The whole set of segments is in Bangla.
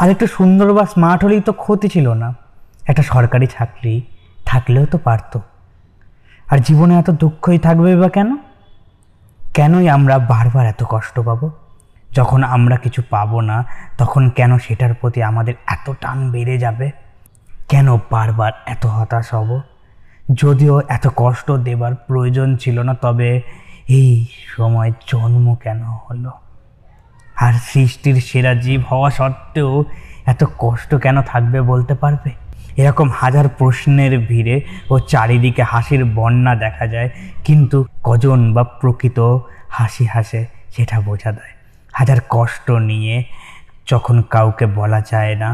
আর একটু সুন্দর বা স্মার্ট হলেই তো ক্ষতি ছিল না। একটা সরকারি চাকরি থাকলেও তো পারতো। আর জীবনে এত দুঃখই থাকবে বা কেন? কেনই আমরা বারবার এত কষ্ট পাবো? যখন আমরা কিছু পাবো না, তখন কেন সেটার প্রতি আমাদের এত টান বেড়ে যাবে? কেন বারবার এত হতাশ হব? যদিও এত কষ্ট দেবার প্রয়োজন ছিল না, তবে এই সময় জন্ম কেন হলো? আর সৃষ্টির সেরা জীব হওয়া সত্ত্বেও এত কষ্ট কেন থাকবে বলতে পারবে? এরকম হাজার প্রশ্নের ভিড়ে ও চারিদিকে হাসির বন্যা দেখা যায়, কিন্তু কজন বা প্রকৃত হাসি হাসে সেটা বোঝা দেয় হাজার কষ্ট নিয়ে যখন কাউকে বলা যায় না,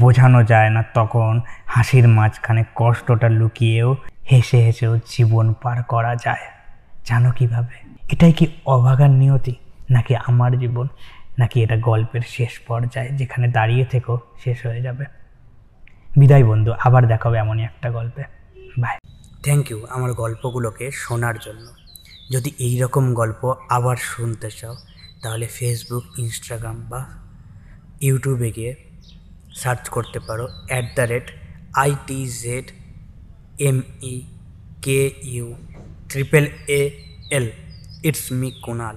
বোঝানো যায় না, তখন হাসির মাঝখানে কষ্টটা লুকিয়েও হেসে হেসেও জীবন পার করা যায়। জানো কীভাবে? এটাই কি অভাগার নিয়তি, নাকি আমার জীবন? নাকি এটা গল্পের শেষ পর্যায়ে, যেখানে দাঁড়িয়ে থেকেও শেষ হয়ে যাবে। বিদায় বন্ধু, আবার দেখাবে এমনই একটা গল্পে। বাই থ্যাংক ইউ আমার গল্পগুলোকে শোনার জন্য। যদি এই রকম গল্প আবার শুনতে চাও, তাহলে ফেসবুক ইনস্টাগ্রাম বা ইউটিউবে গিয়ে সার্চ করতে পারো at the rate IT Z M E K U triple A L it's me Kunal